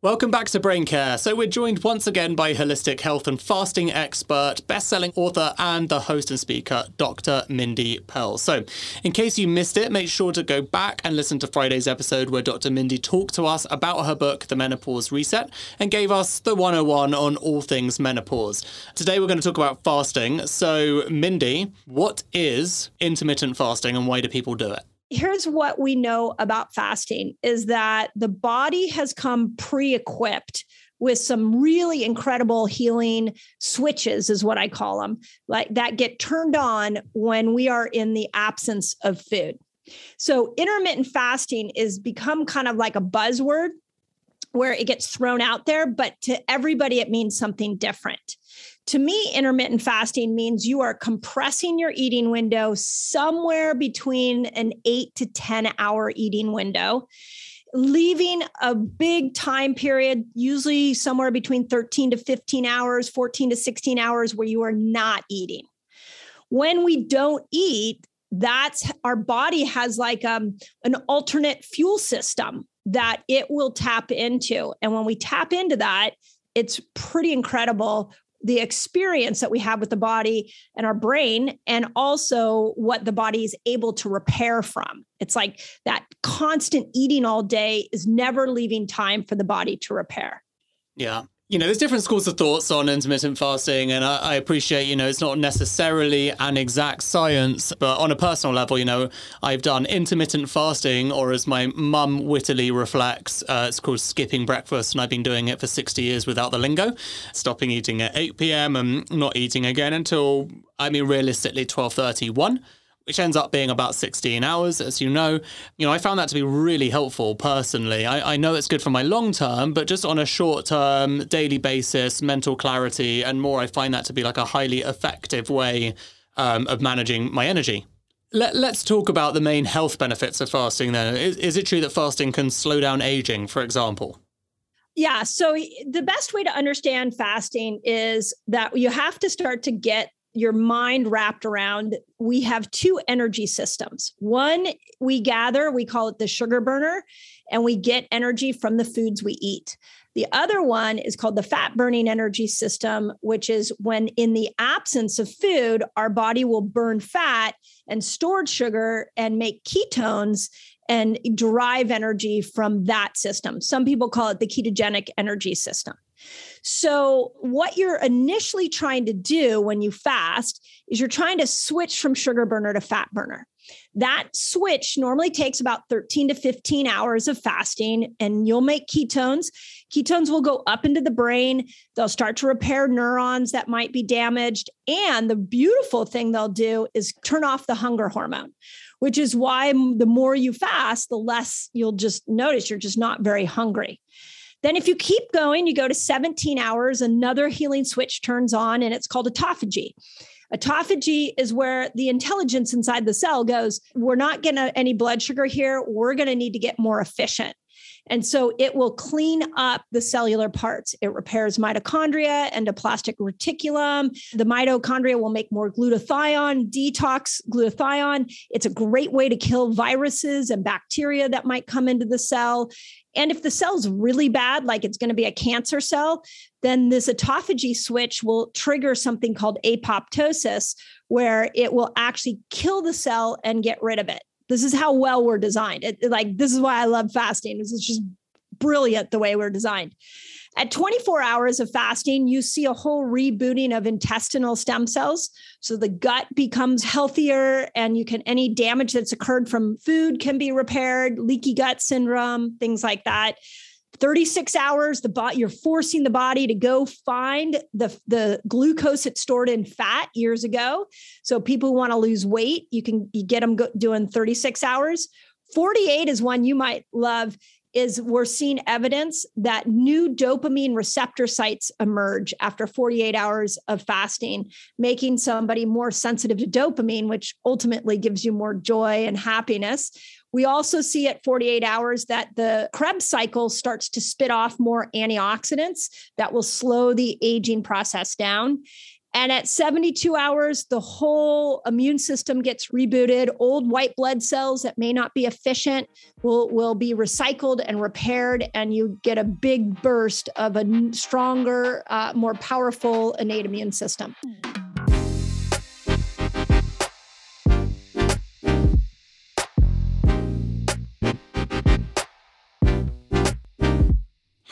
Welcome back to Brain Care. So, we're joined once again by holistic health and fasting expert, best selling author, and the host and speaker, Dr. Mindy Pelz. So, in case you missed it, make sure to go back and listen to Friday's episode where Dr. Mindy talked to us about her book, The Menopause Reset, and gave us the 101 on all things menopause. Today, we're going to talk about fasting. So, Mindy, what is intermittent fasting and why do people do it? Here's what we know about fasting is that the body has come pre-equipped with some really incredible healing switches is what I call them like that get turned on when we are in the absence of food. So intermittent fasting is become kind of like a buzzword where it gets thrown out there but to everybody it means something different to me, intermittent fasting means you are compressing your eating window somewhere between an eight to 10 hour eating window, leaving a big time period, usually somewhere between 13 to 15 hours, 14 to 16 hours, where you are not eating. When we don't eat, that's our body has like um, an alternate fuel system that it will tap into. And when we tap into that, it's pretty incredible the experience that we have with the body and our brain and also what the body is able to repair from. It's like that constant eating all day is never leaving time for the body to repair. Yeah you know, there's different schools of thoughts on intermittent fasting, and I, I, appreciate, you know, it's not necessarily an exact science, but on a personal level, you know, I've done intermittent fasting, or as my mum wittily reflects, uh, it's called skipping breakfast, and I've been doing it for 60 years without the lingo, stopping eating at 8 p.m. and not eating again until, I mean, realistically, 12:31 which ends up being about 16 hours, as you know. You know, I found that to be really helpful personally. I, I know it's good for my long term, but just on a short term, daily basis, mental clarity and more, I find that to be like a highly effective way um, of managing my energy. Let, us talk about the main health benefits of fasting then. Is, is it true that fasting can slow down aging, for example? Yeah. So the best way to understand fasting is that you have to start to get your mind wrapped around we have two energy systems. One we gather, we call it the sugar burner, and we get energy from the foods we eat. The other one is called the fat burning energy system, which is when in the absence of food, our body will burn fat and stored sugar and make ketones and derive energy from that system. Some people call it the ketogenic energy system. So, what you're initially trying to do when you fast is you're trying to switch from sugar burner to fat burner. That switch normally takes about 13 to 15 hours of fasting, and you'll make ketones. Ketones will go up into the brain. They'll start to repair neurons that might be damaged. And the beautiful thing they'll do is turn off the hunger hormone, which is why the more you fast, the less you'll just notice you're just not very hungry. Then, if you keep going, you go to 17 hours, another healing switch turns on, and it's called autophagy. Autophagy is where the intelligence inside the cell goes, We're not getting any blood sugar here. We're going to need to get more efficient. And so it will clean up the cellular parts. It repairs mitochondria, endoplasmic reticulum. The mitochondria will make more glutathione, detox glutathione. It's a great way to kill viruses and bacteria that might come into the cell. And if the cell's really bad, like it's going to be a cancer cell, then this autophagy switch will trigger something called apoptosis, where it will actually kill the cell and get rid of it. This is how well we're designed. It, like this is why I love fasting. This is just brilliant the way we're designed. At 24 hours of fasting, you see a whole rebooting of intestinal stem cells. So the gut becomes healthier, and you can any damage that's occurred from food can be repaired, leaky gut syndrome, things like that. 36 hours the body you're forcing the body to go find the the glucose it stored in fat years ago so people who want to lose weight you can you get them go, doing 36 hours 48 is one you might love is we're seeing evidence that new dopamine receptor sites emerge after 48 hours of fasting, making somebody more sensitive to dopamine, which ultimately gives you more joy and happiness. We also see at 48 hours that the Krebs cycle starts to spit off more antioxidants that will slow the aging process down. And at 72 hours, the whole immune system gets rebooted. Old white blood cells that may not be efficient will, will be recycled and repaired, and you get a big burst of a stronger, uh, more powerful innate immune system.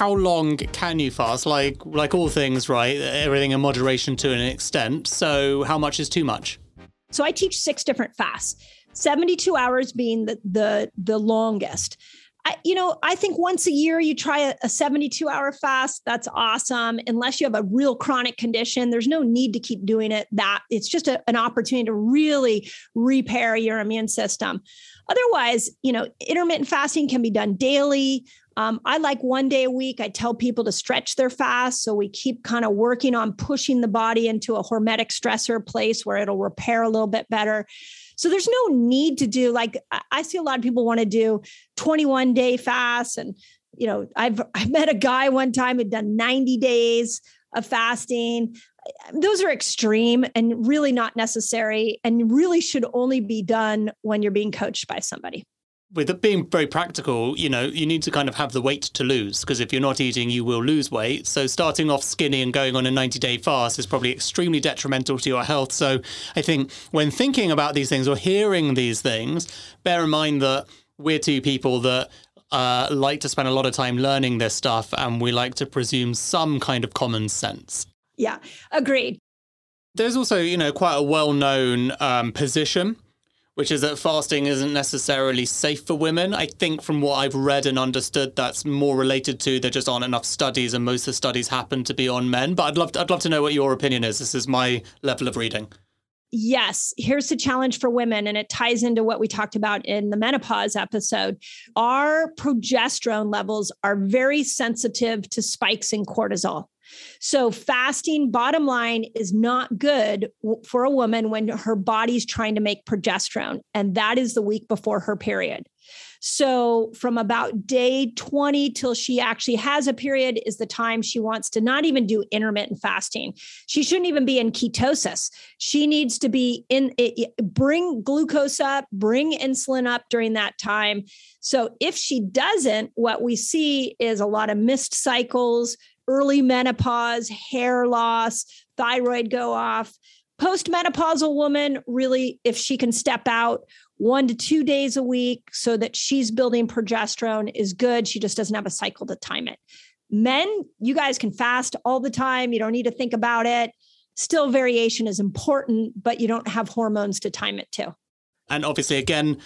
How long can you fast? Like like all things, right? Everything in moderation to an extent. So how much is too much? So I teach six different fasts. 72 hours being the the the longest. I, you know, I think once a year you try a, a 72 hour fast. That's awesome. Unless you have a real chronic condition, there's no need to keep doing it. That it's just a, an opportunity to really repair your immune system. Otherwise, you know, intermittent fasting can be done daily. Um, I like one day a week. I tell people to stretch their fast. So we keep kind of working on pushing the body into a hormetic stressor place where it'll repair a little bit better. So there's no need to do like I see a lot of people want to do 21 day fasts. And, you know, I've I met a guy one time who'd done 90 days of fasting. Those are extreme and really not necessary and really should only be done when you're being coached by somebody with it being very practical, you know, you need to kind of have the weight to lose because if you're not eating, you will lose weight. So starting off skinny and going on a 90 day fast is probably extremely detrimental to your health. So I think when thinking about these things or hearing these things, bear in mind that we're two people that uh, like to spend a lot of time learning this stuff and we like to presume some kind of common sense. Yeah, agreed. There's also, you know, quite a well known um, position which is that fasting isn't necessarily safe for women. I think from what I've read and understood, that's more related to there just aren't enough studies, and most of the studies happen to be on men. But I'd love to, I'd love to know what your opinion is. This is my level of reading. Yes, here's the challenge for women, and it ties into what we talked about in the menopause episode. Our progesterone levels are very sensitive to spikes in cortisol. So, fasting, bottom line, is not good for a woman when her body's trying to make progesterone. And that is the week before her period. So, from about day 20 till she actually has a period, is the time she wants to not even do intermittent fasting. She shouldn't even be in ketosis. She needs to be in, it, bring glucose up, bring insulin up during that time. So, if she doesn't, what we see is a lot of missed cycles, early menopause, hair loss, thyroid go off. Postmenopausal woman, really, if she can step out one to two days a week so that she's building progesterone, is good. She just doesn't have a cycle to time it. Men, you guys can fast all the time. You don't need to think about it. Still, variation is important, but you don't have hormones to time it to. And obviously, again,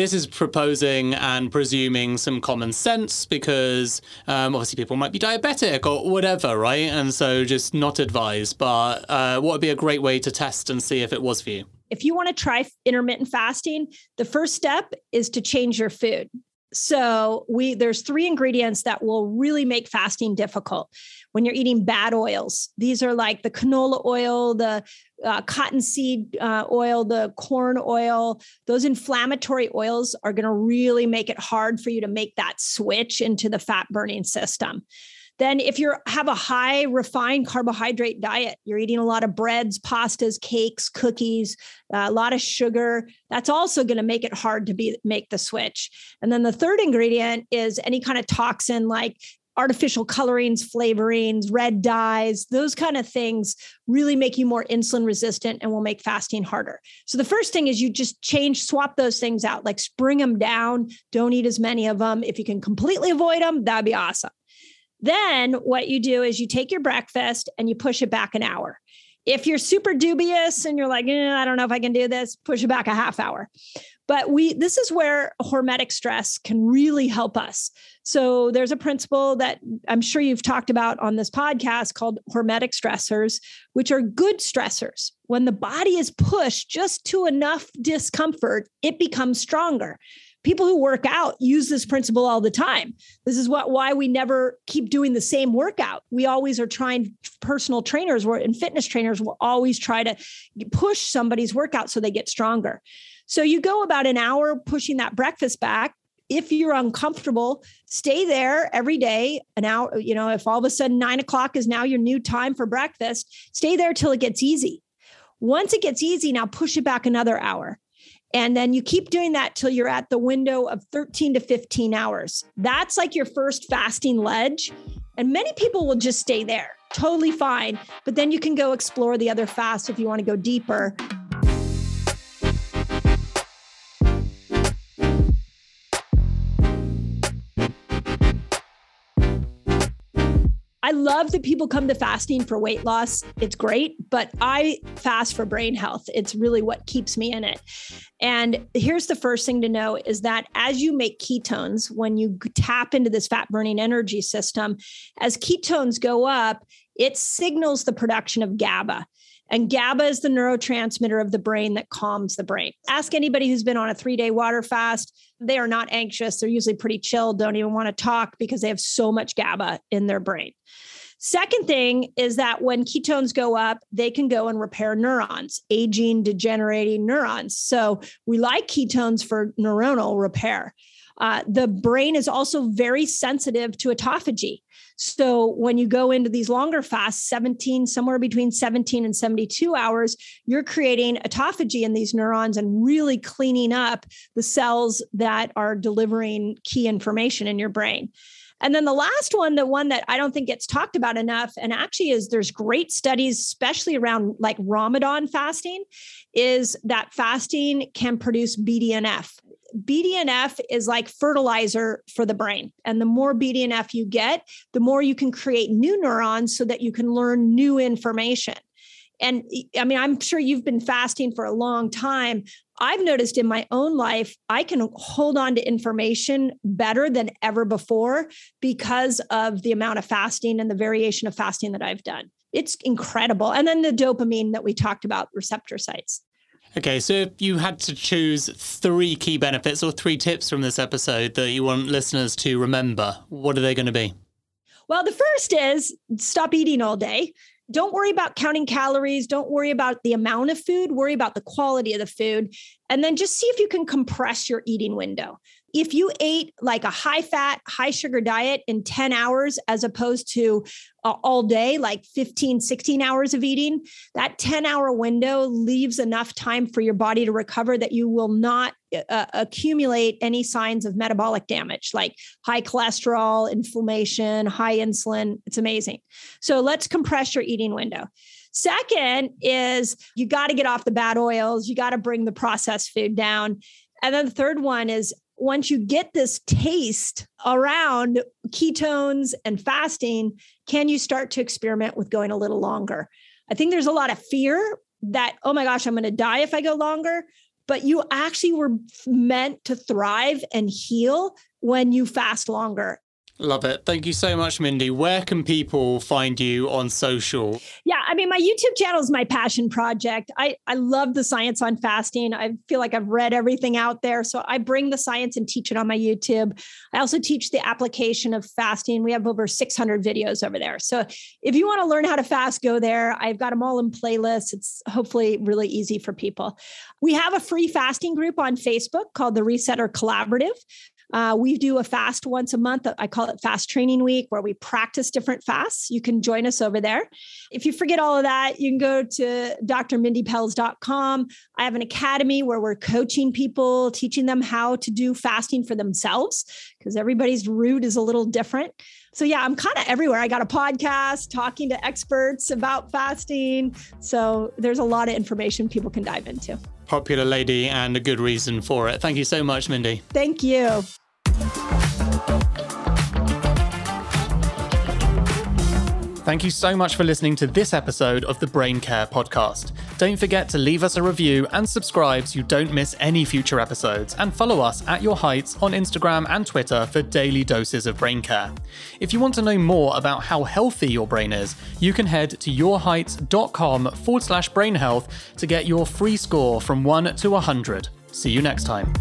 this is proposing and presuming some common sense because um, obviously people might be diabetic or whatever, right? And so just not advised. But uh, what would be a great way to test and see if it was for you? If you want to try intermittent fasting, the first step is to change your food. So we there's three ingredients that will really make fasting difficult when you're eating bad oils. These are like the canola oil, the uh, cottonseed uh, oil, the corn oil. Those inflammatory oils are going to really make it hard for you to make that switch into the fat burning system. Then, if you have a high refined carbohydrate diet, you're eating a lot of breads, pastas, cakes, cookies, uh, a lot of sugar. That's also going to make it hard to be make the switch. And then the third ingredient is any kind of toxin like artificial colorings, flavorings, red dyes, those kind of things really make you more insulin resistant and will make fasting harder. So the first thing is you just change, swap those things out, like bring them down. Don't eat as many of them. If you can completely avoid them, that'd be awesome. Then what you do is you take your breakfast and you push it back an hour. If you're super dubious and you're like, eh, I don't know if I can do this, push it back a half hour. But we this is where hormetic stress can really help us. So there's a principle that I'm sure you've talked about on this podcast called hormetic stressors, which are good stressors. When the body is pushed just to enough discomfort, it becomes stronger. people who work out use this principle all the time. This is what why we never keep doing the same workout. We always are trying personal trainers and fitness trainers will always try to push somebody's workout so they get stronger. So you go about an hour pushing that breakfast back. If you're uncomfortable, stay there every day. An hour, you know, if all of a sudden nine o'clock is now your new time for breakfast, stay there till it gets easy. Once it gets easy, now push it back another hour. And then you keep doing that till you're at the window of 13 to 15 hours. That's like your first fasting ledge. And many people will just stay there, totally fine. But then you can go explore the other fasts if you want to go deeper. I love that people come to fasting for weight loss. It's great, but I fast for brain health. It's really what keeps me in it. And here's the first thing to know is that as you make ketones, when you tap into this fat burning energy system, as ketones go up, it signals the production of GABA. And GABA is the neurotransmitter of the brain that calms the brain. Ask anybody who's been on a three day water fast. They are not anxious. They're usually pretty chill, don't even want to talk because they have so much GABA in their brain. Second thing is that when ketones go up, they can go and repair neurons, aging, degenerating neurons. So we like ketones for neuronal repair. Uh, the brain is also very sensitive to autophagy. So when you go into these longer fasts, 17, somewhere between 17 and 72 hours, you're creating autophagy in these neurons and really cleaning up the cells that are delivering key information in your brain. And then the last one, the one that I don't think gets talked about enough, and actually is there's great studies, especially around like Ramadan fasting, is that fasting can produce BDNF. BDNF is like fertilizer for the brain. And the more BDNF you get, the more you can create new neurons so that you can learn new information. And I mean, I'm sure you've been fasting for a long time. I've noticed in my own life, I can hold on to information better than ever before because of the amount of fasting and the variation of fasting that I've done. It's incredible. And then the dopamine that we talked about, receptor sites. Okay, so if you had to choose three key benefits or three tips from this episode that you want listeners to remember, what are they going to be? Well, the first is stop eating all day. Don't worry about counting calories. Don't worry about the amount of food. Worry about the quality of the food. And then just see if you can compress your eating window if you ate like a high fat, high sugar diet in 10 hours as opposed to uh, all day, like 15, 16 hours of eating, that 10 hour window leaves enough time for your body to recover that you will not uh, accumulate any signs of metabolic damage like high cholesterol, inflammation, high insulin. It's amazing. So let's compress your eating window. Second is you got to get off the bad oils. You got to bring the processed food down. And then the third one is once you get this taste around ketones and fasting, can you start to experiment with going a little longer? I think there's a lot of fear that, oh my gosh, I'm going to die if I go longer. But you actually were meant to thrive and heal when you fast longer. Love it. Thank you so much, Mindy. Where can people find you on social? Yeah, I mean, my YouTube channel is my passion project. I, I love the science on fasting. I feel like I've read everything out there. So I bring the science and teach it on my YouTube. I also teach the application of fasting. We have over 600 videos over there. So if you want to learn how to fast, go there. I've got them all in playlists. It's hopefully really easy for people. We have a free fasting group on Facebook called the Resetter Collaborative. Uh, we do a fast once a month. I call it Fast Training Week, where we practice different fasts. You can join us over there. If you forget all of that, you can go to drmindypelz.com. I have an academy where we're coaching people, teaching them how to do fasting for themselves because everybody's route is a little different. So, yeah, I'm kind of everywhere. I got a podcast talking to experts about fasting. So, there's a lot of information people can dive into. Popular lady and a good reason for it. Thank you so much, Mindy. Thank you. Thank you so much for listening to this episode of the Brain Care Podcast. Don't forget to leave us a review and subscribe so you don't miss any future episodes, and follow us at Your Heights on Instagram and Twitter for daily doses of brain care. If you want to know more about how healthy your brain is, you can head to yourheights.com forward slash brain health to get your free score from 1 to 100. See you next time.